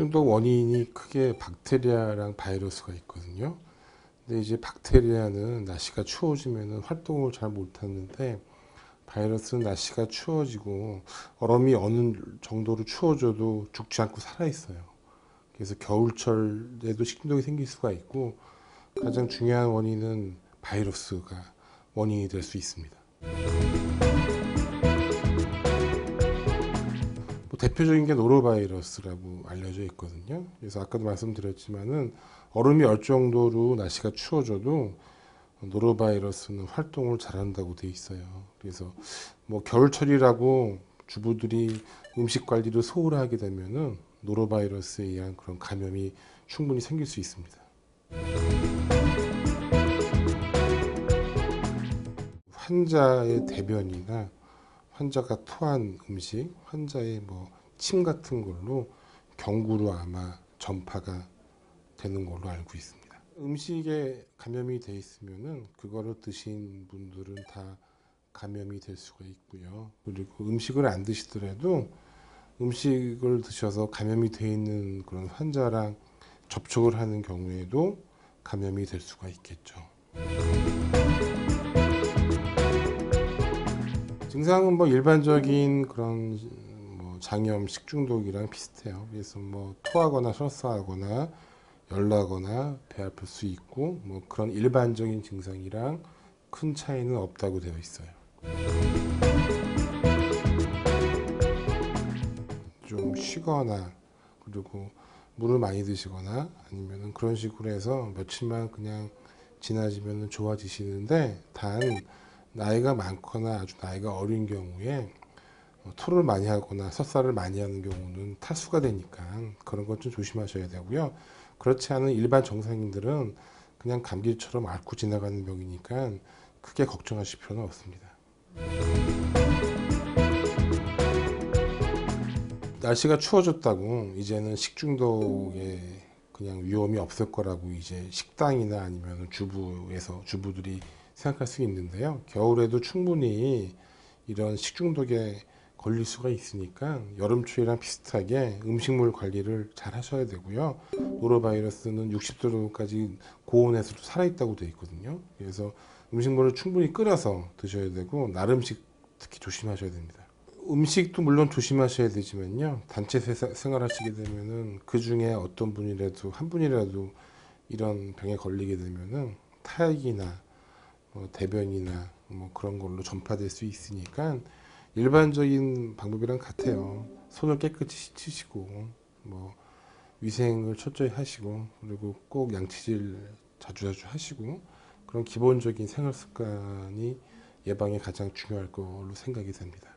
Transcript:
식중독 원인이 크게 박테리아랑 바이러스가 있거든요. 근데 이제 박테리아는 날씨가 추워지면 활동을 잘 못하는데 바이러스는 날씨가 추워지고 얼음이 어느 정도로 추워져도 죽지 않고 살아 있어요. 그래서 겨울철에도 식중독이 생길 수가 있고 가장 중요한 원인은 바이러스가 원인이 될 수 있습니다. 대표적인 게 노로바이러스라고 알려져 있거든요. 그래서 아까도 말씀드렸지만은 얼음이 얼 정도로 날씨가 추워져도 노로바이러스는 활동을 잘한다고 돼 있어요. 그래서 뭐 겨울철이라고 주부들이 음식 관리를 소홀하게 되면은 노로바이러스에 의한 그런 감염이 충분히 생길 수 있습니다. 환자의 대변이나 환자가 토한 음식, 환자의 뭐 침 같은 걸로 경구로 아마 전파가 되는 걸로 알고 있습니다. 음식에 감염이 돼 있으면은 그거를 드신 분들은 다 감염이 될 수가 있고요. 그리고 음식을 안 드시더라도 음식을 드셔서 감염이 돼 있는 그런 환자랑 접촉을 하는 경우에도 감염이 될 수가 있겠죠. 증상은 뭐 일반적인 그런 뭐 장염, 식중독이랑 비슷해요. 그래서 뭐 토하거나 설사하거나 열나거나 배 아플 수 있고 뭐 그런 일반적인 증상이랑 큰 차이는 없다고 되어 있어요. 좀 쉬거나 그리고 물을 많이 드시거나 아니면은 그런 식으로 해서 며칠만 그냥 지나지면 좋아지시는데 단 나이가 많거나 아주 나이가 어린 경우에 어, 토를 많이 하거나 설사를 많이 하는 경우는 탈수가 되니까 그런 것 좀 조심하셔야 되고요. 그렇지 않은 일반 정상인들은 그냥 감기처럼 앓고 지나가는 병이니까 크게 걱정하실 필요는 없습니다. 날씨가 추워졌다고 이제는 식중독에 그냥 위험이 없을 거라고 이제 식당이나 아니면 주부에서 주부들이 생각할 수 있는데요. 겨울에도 충분히 이런 식중독에 걸릴 수가 있으니까 여름 추위랑 비슷하게 음식물 관리를 잘 하셔야 되고요. 노로바이러스는 60도까지 고온에서도 살아있다고 되어 있거든요. 그래서 음식물을 충분히 끓여서 드셔야 되고 날 음식 특히 조심하셔야 됩니다. 음식도 물론 조심하셔야 되지만요. 단체 세- 생활하시게 되면은 그 중에 어떤 분이라도 한 분이라도 이런 병에 걸리게 되면은 타액이나 뭐 대변이나 뭐 그런 걸로 전파될 수 있으니까 일반적인 방법이랑 같아요. 손을 깨끗이 씻으시고 뭐 위생을 철저히 하시고 그리고 꼭 양치질 자주자주 하시고 그런 기본적인 생활 습관이 예방에 가장 중요할 걸로 생각이 됩니다.